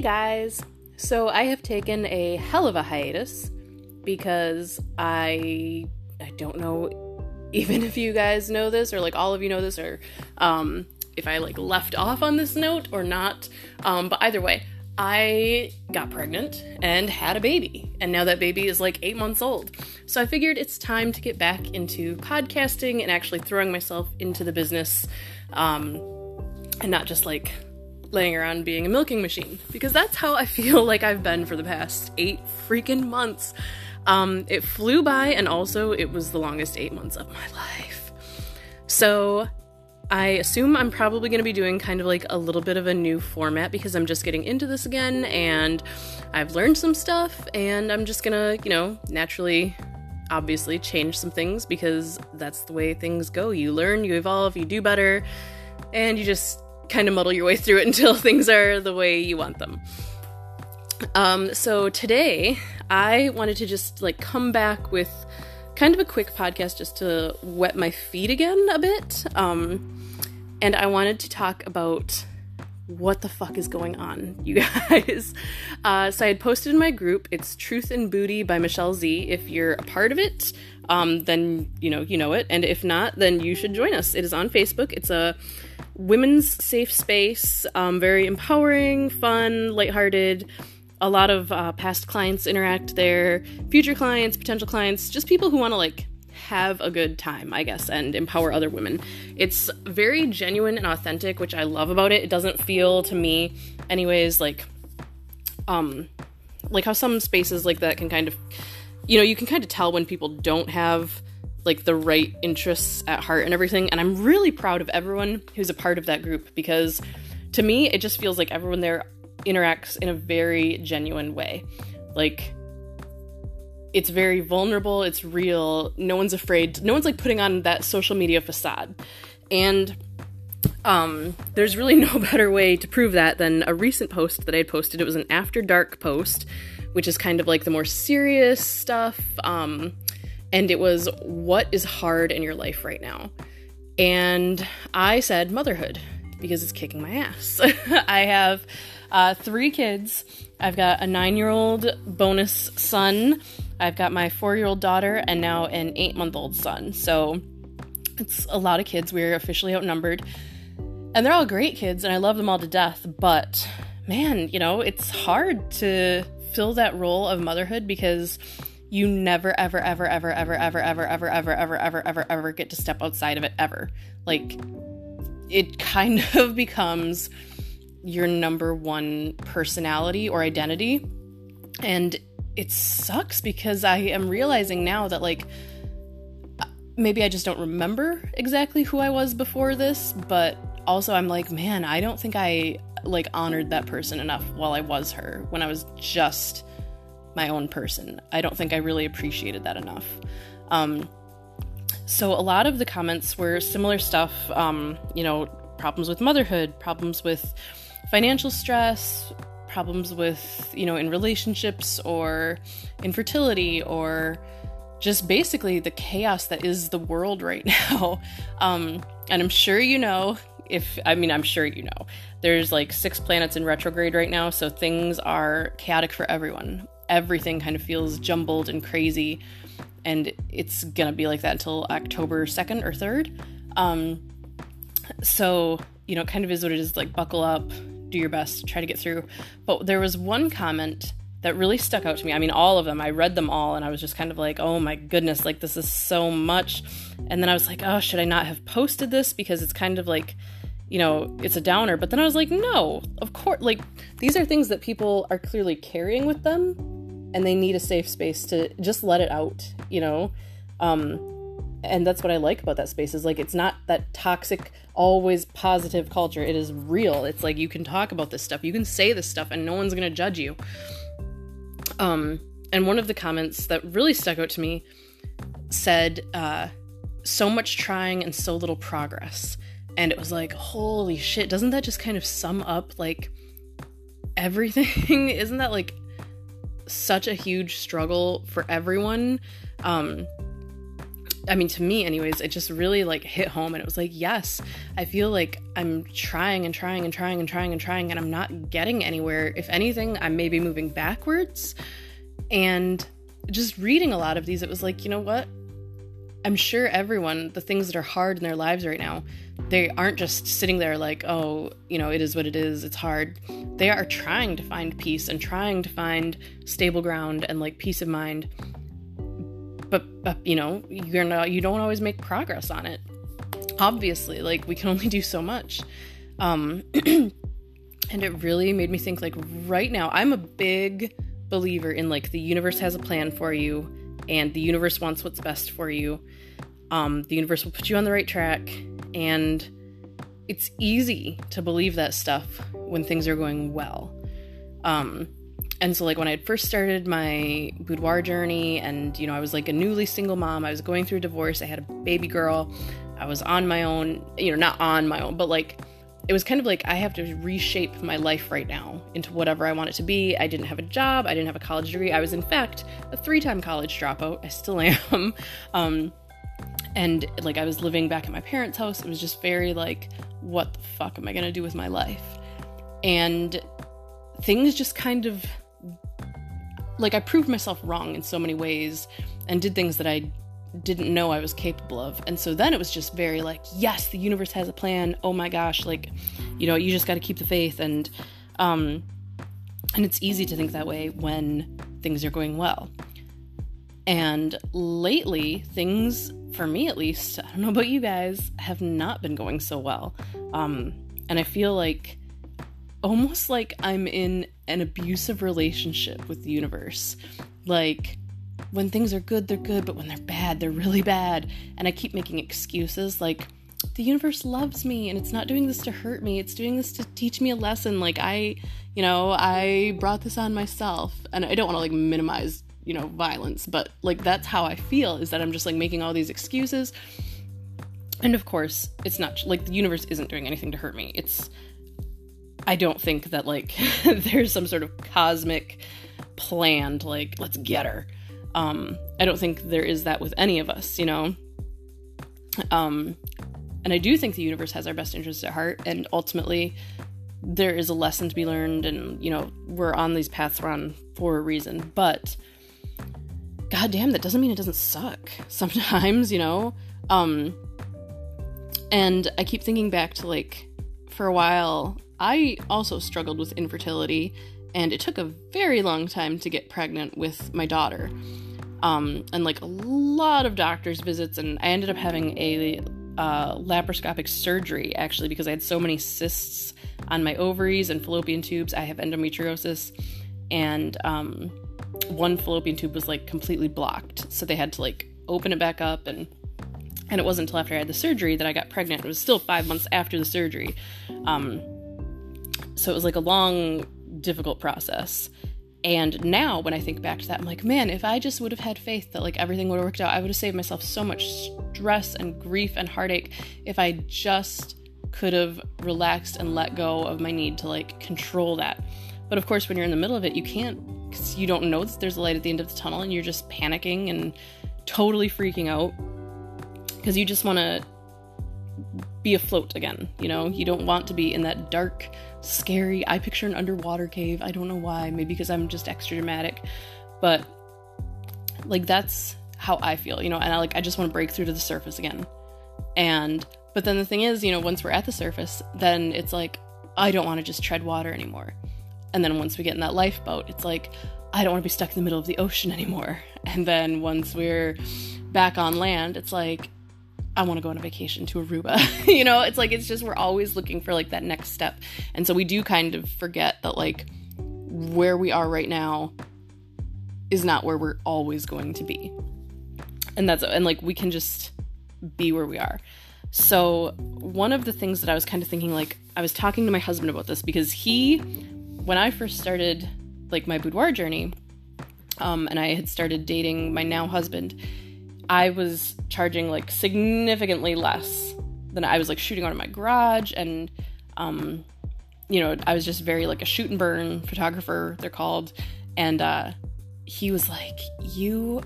Guys! So I have taken a hell of a hiatus because I I don't know even if you guys know this or like all of you know this or um if I like left off on this note or not. Um but either way, I got pregnant and had a baby, and now that baby is like eight months old. So I figured it's time to get back into podcasting and actually throwing myself into the business, um, and not just like laying around being a milking machine because that's how I feel like I've been for the past eight freaking months. Um, it flew by, and also it was the longest eight months of my life. So I assume I'm probably going to be doing kind of like a little bit of a new format because I'm just getting into this again and I've learned some stuff and I'm just going to, you know, naturally obviously change some things because that's the way things go. You learn, you evolve, you do better, and you just kind of muddle your way through it until things are the way you want them. Um, so today I wanted to just like come back with kind of a quick podcast just to wet my feet again a bit. Um, and I wanted to talk about what the fuck is going on, you guys. Uh, so I had posted in my group. It's Truth and Booty by Michelle Z. If you're a part of it, um, then you know you know it, and if not, then you should join us. It is on Facebook. It's a women's safe space, um, very empowering, fun, lighthearted. A lot of uh, past clients interact there, future clients, potential clients, just people who want to like have a good time, I guess, and empower other women. It's very genuine and authentic, which I love about it. It doesn't feel to me, anyways, like, um, like how some spaces like that can kind of, you know, you can kind of tell when people don't have like the right interests at heart and everything. And I'm really proud of everyone who's a part of that group because to me, it just feels like everyone there interacts in a very genuine way. Like, it's very vulnerable, it's real, no one's afraid, no one's like putting on that social media facade. And um, there's really no better way to prove that than a recent post that I had posted. It was an after dark post, which is kind of like the more serious stuff. Um, and it was what is hard in your life right now. And I said motherhood because it's kicking my ass. I have uh, three kids. I've got a nine year old bonus son I've got my four year old daughter and now an eight month old son. So it's a lot of kids. We're officially outnumbered. And they're all great kids, and I love them all to death. But man, you know, it's hard to fill that role of motherhood because you never, ever, ever, ever, ever, ever, ever, ever, ever, ever, ever, ever, ever get to step outside of it ever. Like, it kind of becomes your number one personality or identity. And it sucks because I am realizing now that like maybe I just don't remember exactly who I was before this, but also I'm like, man, I don't think I like honored that person enough while I was her when I was just my own person. I don't think I really appreciated that enough. Um, so a lot of the comments were similar stuff, um, you know, problems with motherhood, problems with financial stress, problems with, you know, in relationships or infertility or just basically the chaos that is the world right now. Um, and I'm sure you know, if I mean, I'm sure you know, there's like six planets in retrograde right now, so things are chaotic for everyone. Everything kind of feels jumbled and crazy, and it's gonna be like that until October 2nd or 3rd. Um, so, you know, kind of is what it is like, buckle up, do your best, try to get through. But there was one comment that really stuck out to me. I mean, all of them. I read them all and I was just kind of like, oh my goodness, like this is so much. And then I was like, oh, should I not have posted this? Because it's kind of like, you know, it's a downer. But then I was like, no, of course. Like, these are things that people are clearly carrying with them and they need a safe space to just let it out, you know? Um, and that's what I like about that space is like it's not that toxic, always positive culture. It is real. It's like you can talk about this stuff, you can say this stuff, and no one's gonna judge you. Um, and one of the comments that really stuck out to me said, uh, "So much trying and so little progress," and it was like, holy shit! Doesn't that just kind of sum up like everything? Isn't that like such a huge struggle for everyone? Um, I mean, to me, anyways, it just really like hit home. And it was like, yes, I feel like I'm trying and trying and trying and trying and trying, and I'm not getting anywhere. If anything, I'm maybe moving backwards. And just reading a lot of these, it was like, you know what? I'm sure everyone, the things that are hard in their lives right now, they aren't just sitting there like, oh, you know, it is what it is, it's hard. They are trying to find peace and trying to find stable ground and like peace of mind. But, but you know, you're not, you don't always make progress on it. Obviously, like we can only do so much. Um, and it really made me think like right now, I'm a big believer in like the universe has a plan for you and the universe wants what's best for you. Um, the universe will put you on the right track, and it's easy to believe that stuff when things are going well. Um, and so, like, when I had first started my boudoir journey, and you know, I was like a newly single mom, I was going through a divorce, I had a baby girl, I was on my own, you know, not on my own, but like it was kind of like I have to reshape my life right now into whatever I want it to be. I didn't have a job, I didn't have a college degree. I was, in fact, a three time college dropout. I still am. um, and like I was living back at my parents' house. It was just very like, what the fuck am I gonna do with my life? And things just kind of like I proved myself wrong in so many ways and did things that I didn't know I was capable of. And so then it was just very like, yes, the universe has a plan. Oh my gosh, like, you know, you just got to keep the faith and um and it's easy to think that way when things are going well. And lately, things for me at least, I don't know about you guys, have not been going so well. Um and I feel like almost like I'm in an abusive relationship with the universe. Like when things are good, they're good, but when they're bad, they're really bad. And I keep making excuses like, the universe loves me and it's not doing this to hurt me. It's doing this to teach me a lesson. Like, I, you know, I brought this on myself. And I don't want to like minimize, you know, violence, but like that's how I feel is that I'm just like making all these excuses. And of course, it's not like the universe isn't doing anything to hurt me. It's, I don't think that like there's some sort of cosmic planned like, let's get her. Um, I don't think there is that with any of us, you know? Um, and I do think the universe has our best interests at heart, and ultimately, there is a lesson to be learned, and, you know, we're on these paths we're on for a reason. But, goddamn, that doesn't mean it doesn't suck sometimes, you know? Um, and I keep thinking back to, like, for a while, I also struggled with infertility and it took a very long time to get pregnant with my daughter. Um, and like a lot of doctor's visits, and I ended up having a uh, laparoscopic surgery actually because I had so many cysts on my ovaries and fallopian tubes. I have endometriosis, and um, one fallopian tube was like completely blocked, so they had to like open it back up and and it wasn't until after I had the surgery that I got pregnant. It was still five months after the surgery. Um, so it was like a long difficult process. And now when I think back to that, I'm like, man, if I just would have had faith that like everything would have worked out, I would have saved myself so much stress and grief and heartache if I just could have relaxed and let go of my need to like control that. But of course, when you're in the middle of it, you can't because you don't know that there's a light at the end of the tunnel and you're just panicking and totally freaking out because you just want to be afloat again. You know, you don't want to be in that dark scary. I picture an underwater cave. I don't know why. Maybe because I'm just extra dramatic. But like that's how I feel, you know, and I like I just want to break through to the surface again. And but then the thing is, you know, once we're at the surface, then it's like I don't want to just tread water anymore. And then once we get in that lifeboat, it's like I don't want to be stuck in the middle of the ocean anymore. And then once we're back on land, it's like I want to go on a vacation to Aruba. you know, it's like it's just we're always looking for like that next step. And so we do kind of forget that like where we are right now is not where we're always going to be. And that's and like we can just be where we are. So, one of the things that I was kind of thinking like I was talking to my husband about this because he when I first started like my boudoir journey um and I had started dating my now husband, I was charging like significantly less than I was like shooting out of my garage and um you know, I was just very like a shoot and burn photographer, they're called. And uh he was like, "You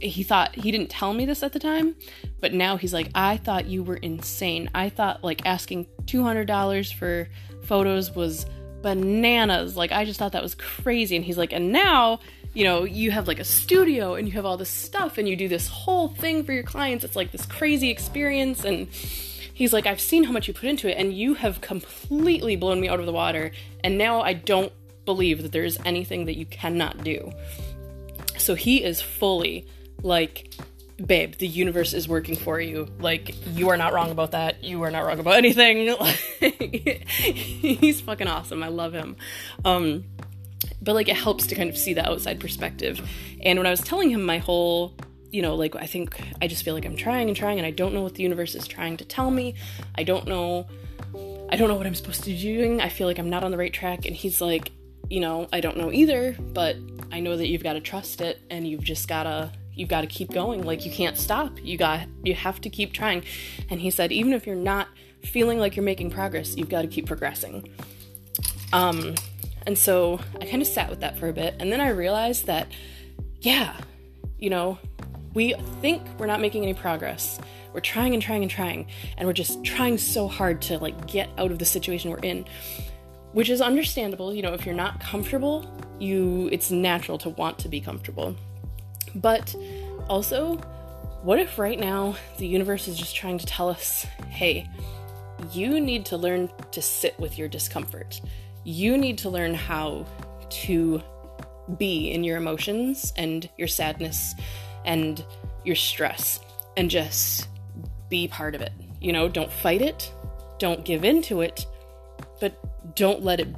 he thought he didn't tell me this at the time, but now he's like, I thought you were insane. I thought like asking $200 for photos was bananas. Like, I just thought that was crazy. And he's like, and now, you know, you have like a studio and you have all this stuff and you do this whole thing for your clients. It's like this crazy experience. And he's like, I've seen how much you put into it and you have completely blown me out of the water. And now I don't believe that there's anything that you cannot do. So he is fully like babe, the universe is working for you. Like, you are not wrong about that. You are not wrong about anything. he's fucking awesome. I love him. Um, but like, it helps to kind of see the outside perspective. And when I was telling him my whole, you know, like, I think I just feel like I'm trying and trying, and I don't know what the universe is trying to tell me. I don't know. I don't know what I'm supposed to be doing. I feel like I'm not on the right track. And he's like, you know, I don't know either, but I know that you've got to trust it and you've just got to you got to keep going like you can't stop. You got you have to keep trying. And he said even if you're not feeling like you're making progress you've got to keep progressing. Um and so i kind of sat with that for a bit and then i realized that yeah you know we think we're not making any progress. We're trying and trying and trying and we're just trying so hard to like get out of the situation we're in which is understandable. You know if you're not comfortable you it's natural to want to be comfortable but also, what if right now the universe is just trying to tell us, hey, you need to learn to sit with your discomfort. You need to learn how to be in your emotions and your sadness and your stress and just be part of it. You know, don't fight it, don't give in to it, but don't let it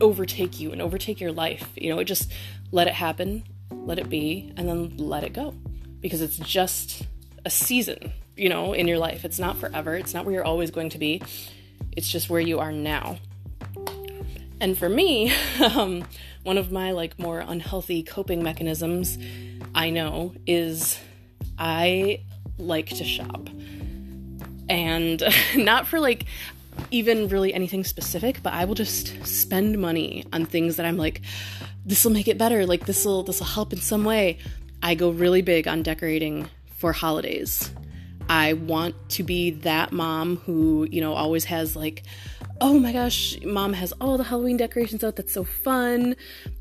overtake you and overtake your life. You know, just let it happen let it be, and then let it go. Because it's just a season, you know, in your life. It's not forever. It's not where you're always going to be. It's just where you are now. And for me, um, one of my like more unhealthy coping mechanisms I know is I like to shop. And not for like even really anything specific, but I will just spend money on things that I'm like, this will make it better. Like this will this will help in some way. I go really big on decorating for holidays. I want to be that mom who, you know, always has like, oh my gosh, mom has all the Halloween decorations out. That's so fun.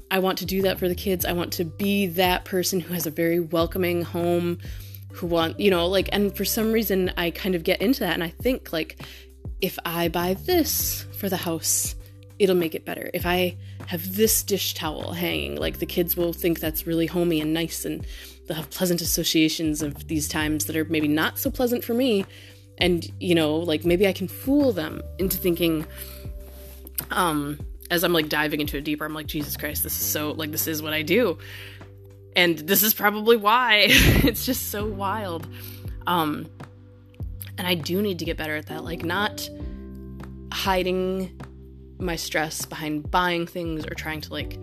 I want to do that for the kids. I want to be that person who has a very welcoming home, who want, you know, like, and for some reason I kind of get into that. And I think, like, if I buy this for the house, it'll make it better. If I have this dish towel hanging, like the kids will think that's really homey and nice, and they'll have pleasant associations of these times that are maybe not so pleasant for me. And, you know, like maybe I can fool them into thinking, um, as I'm like diving into it deeper, I'm like, Jesus Christ, this is so, like, this is what I do. And this is probably why it's just so wild. Um, and I do need to get better at that, like, not hiding my stress behind buying things or trying to like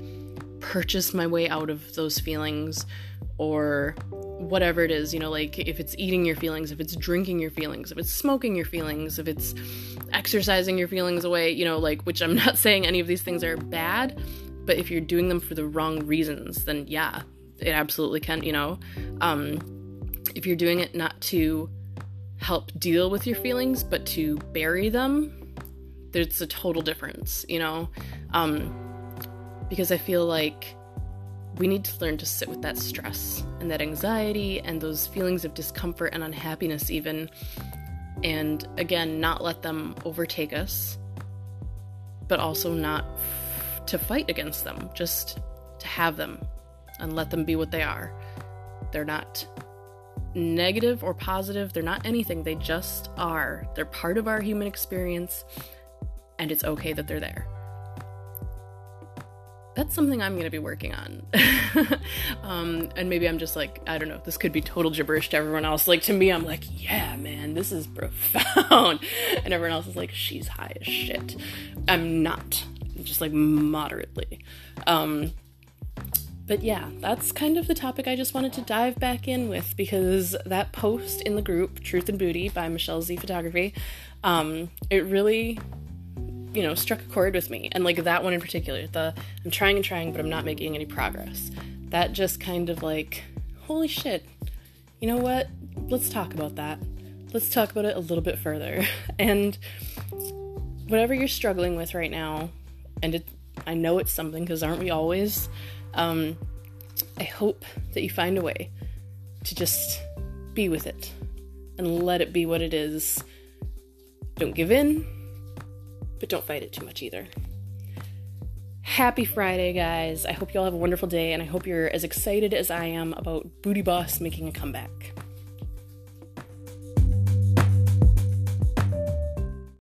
purchase my way out of those feelings or whatever it is, you know, like if it's eating your feelings, if it's drinking your feelings, if it's smoking your feelings, if it's exercising your feelings away, you know, like, which I'm not saying any of these things are bad, but if you're doing them for the wrong reasons, then yeah, it absolutely can, you know. Um, if you're doing it not to help deal with your feelings, but to bury them, there's a total difference, you know? Um, because I feel like we need to learn to sit with that stress and that anxiety and those feelings of discomfort and unhappiness, even. And again, not let them overtake us, but also not f- to fight against them, just to have them and let them be what they are. They're not negative or positive, they're not anything, they just are. They're part of our human experience and it's okay that they're there. That's something I'm going to be working on. um, and maybe I'm just like, I don't know, this could be total gibberish to everyone else. Like, to me, I'm like, yeah, man, this is profound. and everyone else is like, she's high as shit. I'm not, I'm just like moderately. Um, but yeah, that's kind of the topic I just wanted to dive back in with because that post in the group, Truth and Booty by Michelle Z Photography, um, it really you know, struck a chord with me. And like that one in particular, the I'm trying and trying, but I'm not making any progress. That just kind of like, holy shit, you know what? Let's talk about that. Let's talk about it a little bit further. And whatever you're struggling with right now, and it, I know it's something because aren't we always? Um, I hope that you find a way to just be with it and let it be what it is. Don't give in, but don't fight it too much either. Happy Friday, guys. I hope you all have a wonderful day, and I hope you're as excited as I am about Booty Boss making a comeback.